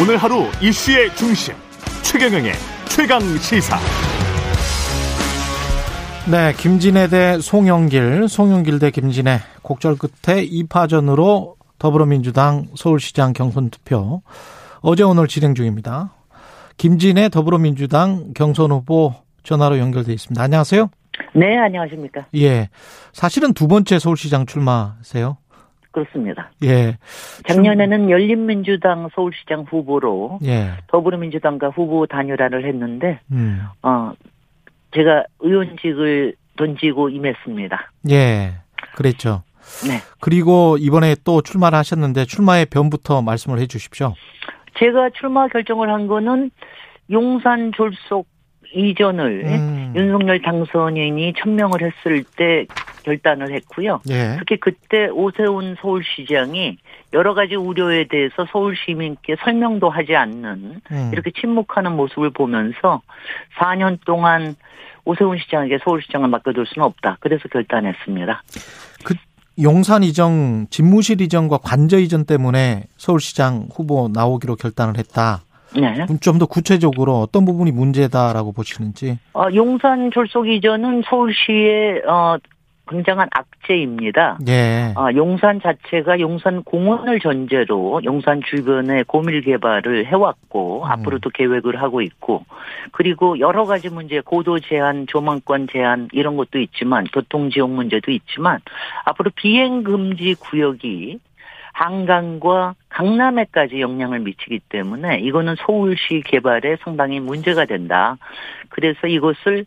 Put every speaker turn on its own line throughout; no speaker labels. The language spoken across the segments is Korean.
오늘 하루 이슈의 중심 최경영의 최강 시사.
네, 김진애 대 송영길, 송영길 대 김진애 곡절 끝에 2파전으로 더불어민주당 서울시장 경선 투표 어제 오늘 진행 중입니다. 김진애 더불어민주당 경선 후보 전화로 연결돼 있습니다. 안녕하세요.
네, 안녕하십니까.
예. 사실은 두 번째 서울시장 출마세요?
그렇습니다.
예.
작년에는 열린민주당 서울시장 후보로
예.
더불어민주당과 후보 단일화를 했는데
음.
어 제가 의원직을 던지고 임했습니다.
예. 그랬죠.
네.
그리고 이번에 또 출마를 하셨는데 출마의 변부터 말씀을 해 주십시오.
제가 출마 결정을 한 거는 용산 졸속 이전을
음.
윤석열 당선인이 천명을 했을 때 결단을 했고요.
예.
특히 그때 오세훈 서울시장이 여러 가지 우려에 대해서 서울 시민께 설명도 하지 않는
음.
이렇게 침묵하는 모습을 보면서 4년 동안 오세훈 시장에게 서울시장을 맡겨둘 수는 없다. 그래서 결단했습니다.
용산 이전, 집무실 이전과 관저 이전 때문에 서울시장 후보 나오기로 결단을 했다.
네.
좀 더 구체적으로 어떤 부분이 문제다라고 보시는지.
어, 용산 졸속 이전은 서울시의 어, 굉장한 악재입니다.
예.
아, 용산 자체가 용산 공원을 전제로 용산 주변에 고밀 개발을 해왔고
음.
앞으로도 계획을 하고 있고 그리고 여러 가지 문제 고도 제한, 조망권 제한 이런 것도 있지만 교통 지역 문제도 있지만 앞으로 비행 금지 구역이 한강과 강남에까지 영향을 미치기 때문에 이거는 서울시 개발에 상당히 문제가 된다. 그래서 이것을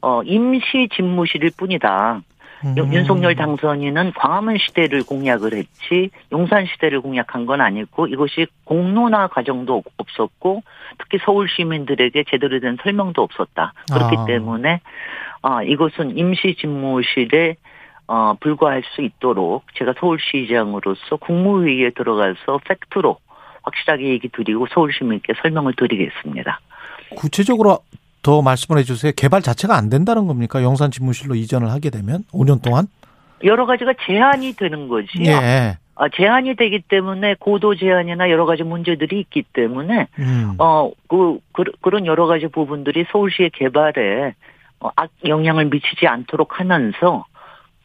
어 임시 집무실일 뿐이다.
음.
윤석열 당선인은 광화문 시대를 공약을 했지 용산 시대를 공약한 건 아니고 이것이 공론화 과정도 없었고 특히 서울 시민들에게 제대로 된 설명도 없었다. 그렇기
아.
때문에 어, 이것은 임시 집무실에 어, 불과할 수 있도록 제가 서울시장으로서 국무회의에 들어가서 팩트로 확실하게 얘기 드리고 서울 시민께 설명을 드리겠습니다.
구체적으로 더 말씀을 해주세요. 개발 자체가 안 된다는 겁니까? 용산 집무실로 이전을 하게 되면 5년 동안?
여러 가지가 제한이 되는 거지요.
예.
아, 제한이 되기 때문에 고도 제한이나 여러 가지 문제들이 있기 때문에
음.
어, 그, 그 그런 여러 가지 부분들이 서울시의 개발에 어, 악 영향을 미치지 않도록 하면서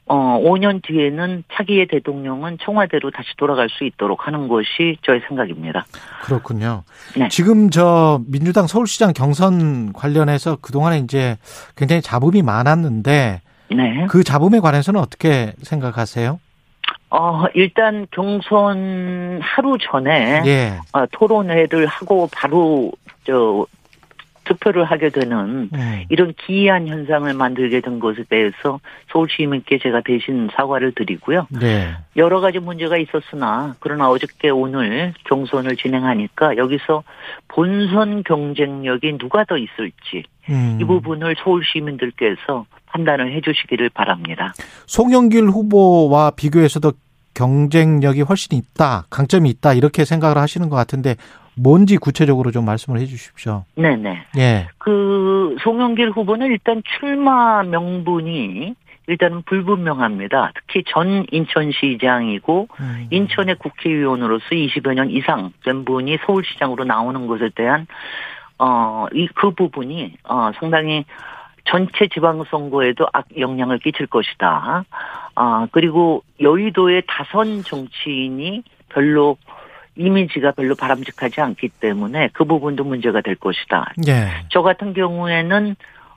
어, 5년 뒤에는 차기의 대통령은 청와대로 다시 돌아갈 수 있도록 하는 것이 저의 생각입니다.
그렇군요.
네.
지금 저 민주당 서울시장 경선 관련해서 그동안에 이제 굉장히 잡음이 많았는데
네.
그 잡음에 관해서는 어떻게 생각하세요?
어, 일단 경선 하루 전에
예.
어, 토론회를 하고 바로 저 투표를 하게 되는
음.
이런 기이한 현상을 만들게 된 것에 대해서 서울 시민께 제가 대신 사과를 드리고요.
네.
여러 가지 문제가 있었으나 그러나 어저께 오늘 경선을 진행하니까 여기서 본선 경쟁력이 누가 더 있을지
음.
이 부분을 서울 시민들께서 판단을 해 주시기를 바랍니다.
송영길 후보와 비교해서도 경쟁력이 훨씬 있다, 강점이 있다 이렇게 생각을 하시는 것 같은데 뭔지 구체적으로 좀 말씀을 해주십시오.
네네.
예.
그 송영길 후보는 일단 출마 명분이 일단은 불분명합니다. 특히 전 인천시장이고
음.
인천의 국회의원으로서 20여 년 이상 된 분이 서울시장으로 나오는 것에 대한 어이 그 부분이 어 상당히 전체 지방선거에도 악 영향을 끼칠 것이다. 아 그리고 여의도의 다선 정치인이 별로 이미지가 별로 바람직하지 않기 때문에 그 부분도 문제가 될 것이다.
예.
저 같은 경우에는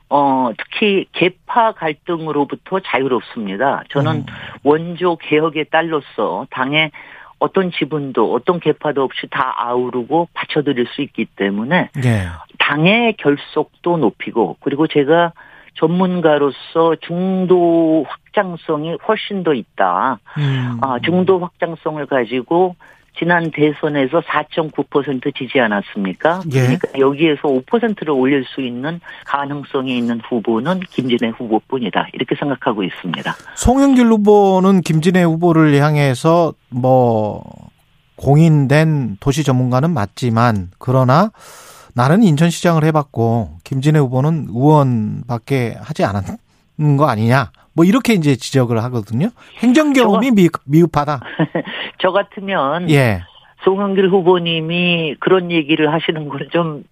어 특히 개파 갈등으로부터 자유롭습니다. 저는
음.
원조 개혁의 딸로서 당의 어떤 지분도 어떤 개파도 없이 다 아우르고 받쳐드릴 수 있기 때문에
예.
당의 결속도 높이고 그리고 제가 전문가로서 중도 확장성이 훨씬 더 있다.
음.
아, 중도 확장성을 가지고 지난 대선에서 4.9% 지지 않았습니까?
예.
그러니까 여기에서 5%를 올릴 수 있는 가능성이 있는 후보는 김진애 후보뿐이다. 이렇게 생각하고 있습니다.
송영길 후보는 김진애 후보를 향해서 뭐 공인된 도시 전문가는 맞지만 그러나 나는 인천시장을 해봤고 김진애 후보는 의원밖에 하지 않은 거 아니냐. 뭐 이렇게 이제 지적을 하거든요. 행정 경험이 미, 미흡하다.
저 같으면
예.
송영길 후보님이 그런 얘기를 하시는 건좀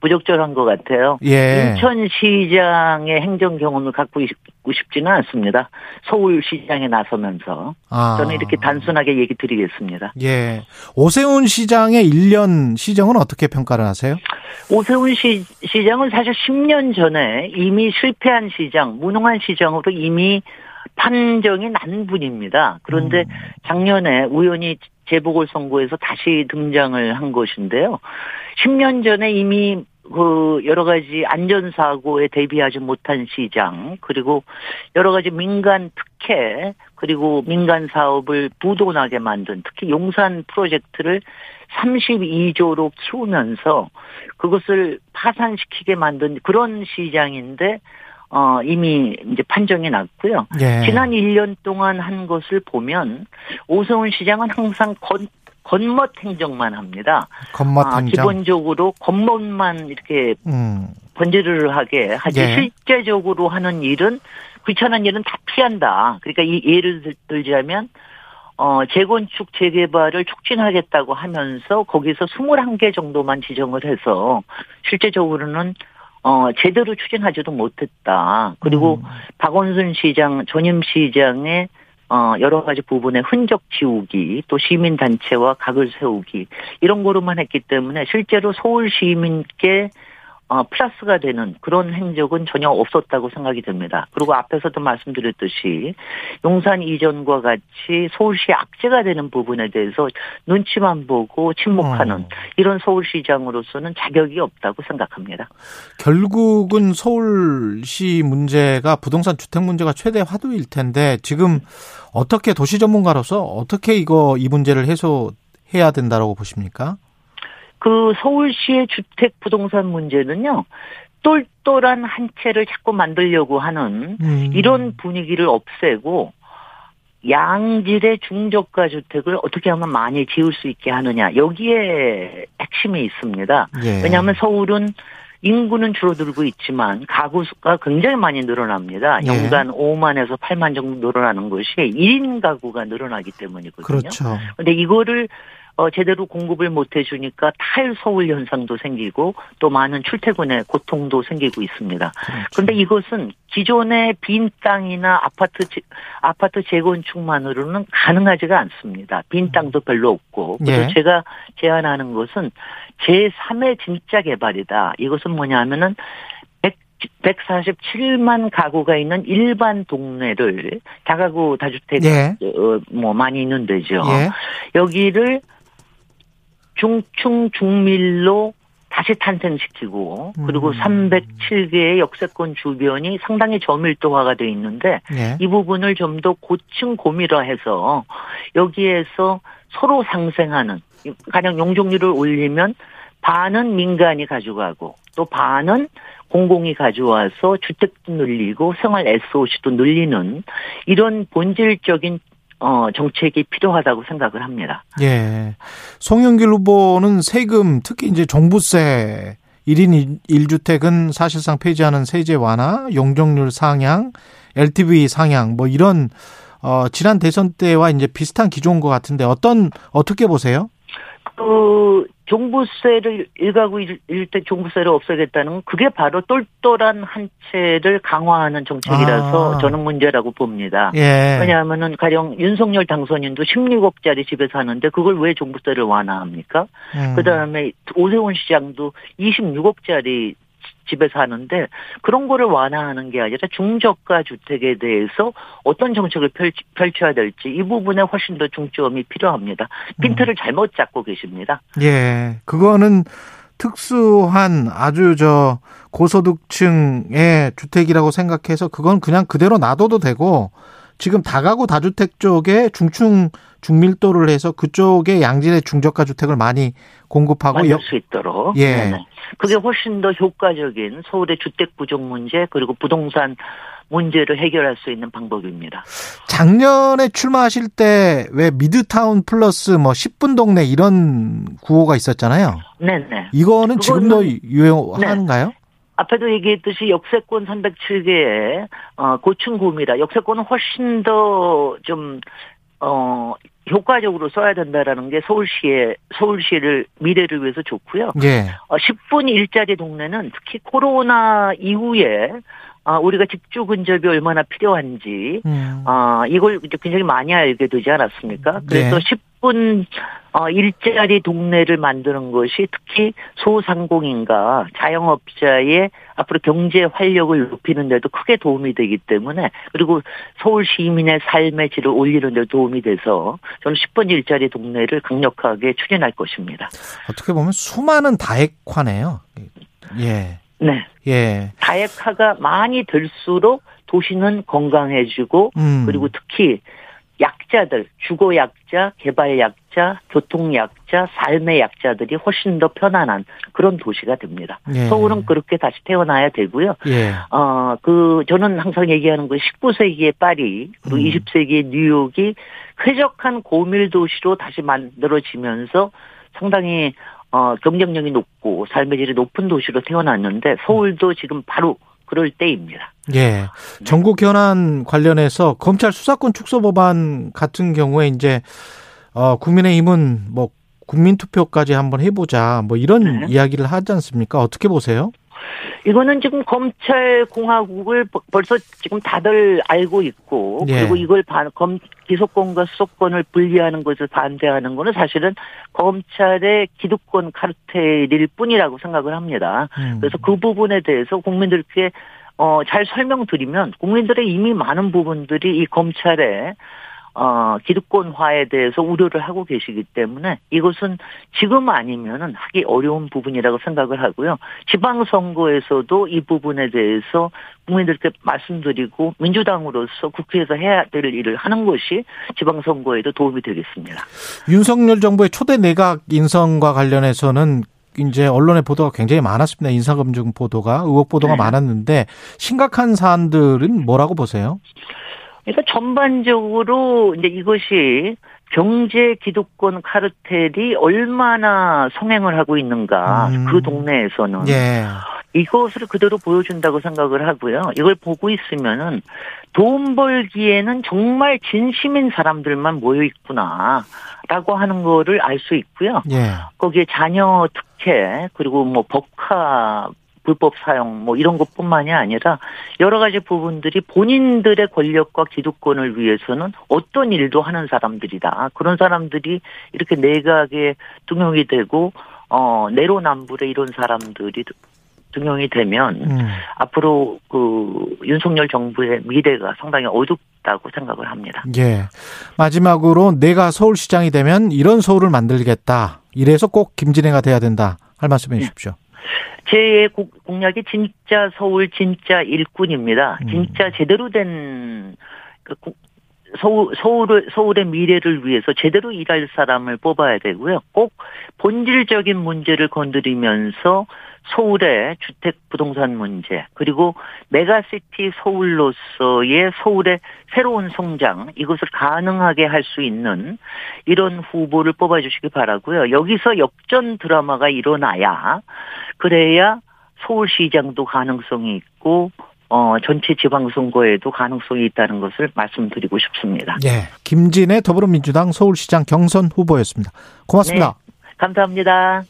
부적절한 것 같아요.
예.
인천시장의 행정 경험을 갖고 있고 싶지는 않습니다. 서울시장에 나서면서
아.
저는 이렇게 단순하게 얘기 드리겠습니다.
예. 오세훈 시장의 1년 시정은 어떻게 평가를 하세요?
오세훈 시, 시장은 사실 10년 전에 이미 실패한 시장, 무능한 시장으로 이미 판정이 난 분입니다. 그런데
음.
작년에 우연히 재보궐선거에서 다시 등장을 한 것인데요. 10년 전에 이미 그 여러 가지 안전사고에 대비하지 못한 시장, 그리고 여러 가지 민간 특혜, 그리고 민간 사업을 부도나게 만든 특히 용산 프로젝트를 32조로 키우면서 그것을 파산시키게 만든 그런 시장인데 어, 이미 이제 판정이 났고요.
예.
지난 1년 동안 한 것을 보면 오세훈 시장은 항상 건, 겉멋 행정만 합니다.
겉멋
아,
행정.
기본적으로 겉멋만 이렇게
음.
번지르르하게 하지
예.
실제적으로 하는 일은 귀찮은 일은 다 피한다. 그러니까 이 예를 들- 들자면 어 재건축 재개발을 촉진하겠다고 하면서 거기서 21개 정도만 지정을 해서 실제적으로는 어 제대로 추진하지도 못했다. 그리고
음.
박원순 시장 전임 시장의 어 여러 가지 부분의 흔적 지우기 또 시민 단체와 각을 세우기 이런 거로만 했기 때문에 실제로 서울 시민께 어, 플러스가 되는 그런 행적은 전혀 없었다고 생각이 듭니다. 그리고 앞에서도 말씀드렸듯이 용산 이전과 같이 서울시 악재가 되는 부분에 대해서 눈치만 보고 침묵하는
어.
이런 서울시장으로서는 자격이 없다고 생각합니다.
결국은 서울시 문제가 부동산 주택 문제가 최대 화두일 텐데 지금 어떻게 도시 전문가로서 어떻게 이거 이 문제를 해소해야 된다라고 보십니까?
그 서울시의 주택 부동산 문제는요. 똘똘한 한 채를 자꾸 만들려고 하는
음.
이런 분위기를 없애고 양질의 중저가 주택을 어떻게 하면 많이 지을 수 있게 하느냐 여기에 핵심이 있습니다.
예.
왜냐하면 서울은 인구는 줄어들고 있지만 가구 수가 굉장히 많이 늘어납니다.
예.
연간 5만에서 8만 정도 늘어나는 것이 1인 가구가 늘어나기 때문이거든요.
그렇죠.
근데 이거를 어, 제대로 공급을 못 해주니까 탈서울 현상도 생기고 또 많은 출퇴근의 고통도 생기고 있습니다.
그렇죠.
그런데 이것은 기존의 빈 땅이나 아파트 재- 아파트 재건축만으로는 가능하지가 않습니다. 빈 땅도 별로 없고 그래서
예.
제가 제안하는 것은 제3의 진짜 개발이다. 이것은 뭐냐면은 100, 147만 가구가 있는 일반 동네를 다가구 다주택
예.
어, 뭐 많이 있는 데죠.
예.
여기를 중충 중밀로 다시 탄생시키고 그리고
음.
307개의 역세권 주변이 상당히 저밀도화가 돼 있는데
예.
이 부분을 좀 더 고층 고밀화해서 여기에서 서로 상생하는 가령 용적률을 올리면 반은 민간이 가져가고 또 반은 공공이 가져와서 주택도 늘리고 생활 SOC도 늘리는 이런 본질적인 어 정책이 필요하다고 생각을 합니다.
예. 송영길 후보는 세금, 특히 이제 종부세, 1인 1주택은 사실상 폐지하는 세제 완화, 용적률 상향, LTV 상향, 뭐 이런, 어, 지난 대선 때와 이제 비슷한 기조인 것 같은데 어떤, 어떻게 보세요?
그 종부세를 일가구 일- 일주택 종부세를 없애겠다는 건 그게 바로 똘똘한 한 채를 강화하는 정책이라서
아.
저는 문제라고 봅니다.
예.
왜냐하면은 가령 윤석열 당선인도 16억짜리 집에 사는데 그걸 왜 종부세를 완화합니까?
음.
그다음에 오세훈 시장도 26억짜리 집에 사는데 그런 거를 완화하는 게 아니라 중저가 주택에 대해서 어떤 정책을 펼쳐야 될지 이 부분에 훨씬 더 중점이 필요합니다. 핀트를 잘못 잡고 계십니다.
예. 그거는 특수한 아주 저 고소득층의 주택이라고 생각해서 그건 그냥 그대로 놔둬도 되고 지금 다가구 다주택 쪽에 중층 중밀도를 해서 그쪽에 양질의 중저가 주택을 많이 공급하고
만들
여-
수 있도록.
예.
네네. 그게 훨씬 더 효과적인 서울의 주택 부족 문제 그리고 부동산 문제를 해결할 수 있는 방법입니다.
작년에 출마하실 때 왜 미드타운 플러스 뭐 10분 동네 이런 구호가 있었잖아요.
네네.
이거는 지금도
그거는-
유효한가요?
앞에도 얘기했듯이 역세권 307개의 어, 고층 구미라 역세권은 훨씬 더좀 어, 효과적으로 써야 된다라는 게 서울시의, 서울시를 미래를 위해서 좋고요.
예.
어, 10분 일자리 동네는 특히 코로나 이후에 아, 우리가 집주 근접이 얼마나 필요한지,
음.
아, 이걸 이제 굉장히 많이 알게 되지 않았습니까? 그래서
네.
10분 어, 일자리 동네를 만드는 것이 특히 소상공인과 자영업자의 앞으로 경제 활력을 높이는 데도 크게 도움이 되기 때문에 그리고 서울 시민의 삶의 질을 올리는 데 도움이 돼서 저는 10분 일자리 동네를 강력하게 추진할 것입니다.
어떻게 보면 수많은 다액화네요. 예.
네.
예.
다액화가 많이 될수록 도시는 건강해지고
음.
그리고 특히 약자들, 주거 약자, 개발 약자, 교통 약자, 삶의 약자들이 훨씬 더 편안한 그런 도시가 됩니다.
예.
서울은 그렇게 다시 태어나야 되고요.
예.
어, 그, 저는 항상 얘기하는 거 19세기의 파리, 그리고
음.
20세기의 뉴욕이 쾌적한 고밀 도시로 다시 만들어지면서 상당히 어, 경쟁력이 높고 삶의 질이 높은 도시로 태어났는데 서울도 지금 바로 그럴 때입니다.
예. 전국 현안 관련해서 검찰 수사권 축소 법안 같은 경우에 이제 어 국민의힘은 뭐 국민 투표까지 한번 해보자 뭐 이런
네.
이야기를 하지 않습니까? 어떻게 보세요?
이거는 지금 검찰 공화국을 벌- 벌써 지금 다들 알고 있고
예.
그리고 이걸 반, 검, 기소권과 수소권을 분리하는 것을 반대하는 거는 사실은 검찰의 기득권 카르텔일 뿐이라고 생각을 합니다.
음.
그래서 그 부분에 대해서 국민들께 어, 잘 설명드리면 국민들의 이미 많은 부분들이 이 검찰의 어, 기득권화에 대해서 우려를 하고 계시기 때문에 이것은 지금 아니면은 하기 어려운 부분이라고 생각을 하고요. 지방선거에서도 이 부분에 대해서 국민들께 말씀드리고 민주당으로서 국회에서 해야 될 일을 하는 것이 지방선거에도 도움이 되겠습니다.
윤석열 정부의 초대 내각 인선과 관련해서는 이제 언론의 보도가 굉장히 많았습니다. 인사검증 보도가 의혹 보도가
네.
많았는데 심각한 사안들은 뭐라고 보세요?
그러니까 전반적으로 이제 이것이 경제 기득권 카르텔이 얼마나 성행을 하고 있는가
음.
그 동네에서는
예.
이것을 그대로 보여준다고 생각을 하고요. 이걸 보고 있으면은 돈 벌기에는 정말 진심인 사람들만 모여 있구나라고 하는 거를 알 수 있고요.
예.
거기에 자녀 특혜 그리고 뭐 법카 불법 사용 뭐 이런 것뿐만이 아니라 여러 가지 부분들이 본인들의 권력과 기득권을 위해서는 어떤 일도 하는 사람들이다. 그런 사람들이 이렇게 내각에 등용이 되고 어 내로남불에 이런 사람들이 등용이 되면
음.
앞으로 그 윤석열 정부의 미래가 상당히 어둡다고 생각을 합니다.
예. 마지막으로 내가 서울시장이 되면 이런 서울을 만들겠다. 이래서 꼭 김진애가 돼야 된다. 할 말씀 해 주십시오.
제 공약이 진짜 서울 진짜 일꾼입니다.
음.
진짜 제대로 된그 고- 서울 서울을 서울의 미래를 위해서 제대로 일할 사람을 뽑아야 되고요. 꼭 본질적인 문제를 건드리면서 서울의 주택 부동산 문제 그리고 메가시티 서울로서의 서울의 새로운 성장 이것을 가능하게 할 수 있는 이런 후보를 뽑아주시기 바라고요. 여기서 역전 드라마가 일어나야 그래야 서울시장도 가능성이 있고 어 전체 지방선거에도 가능성이 있다는 것을 말씀드리고 싶습니다.
예. 김진애 더불어민주당 서울시장 경선 후보였습니다. 고맙습니다.
감사합니다.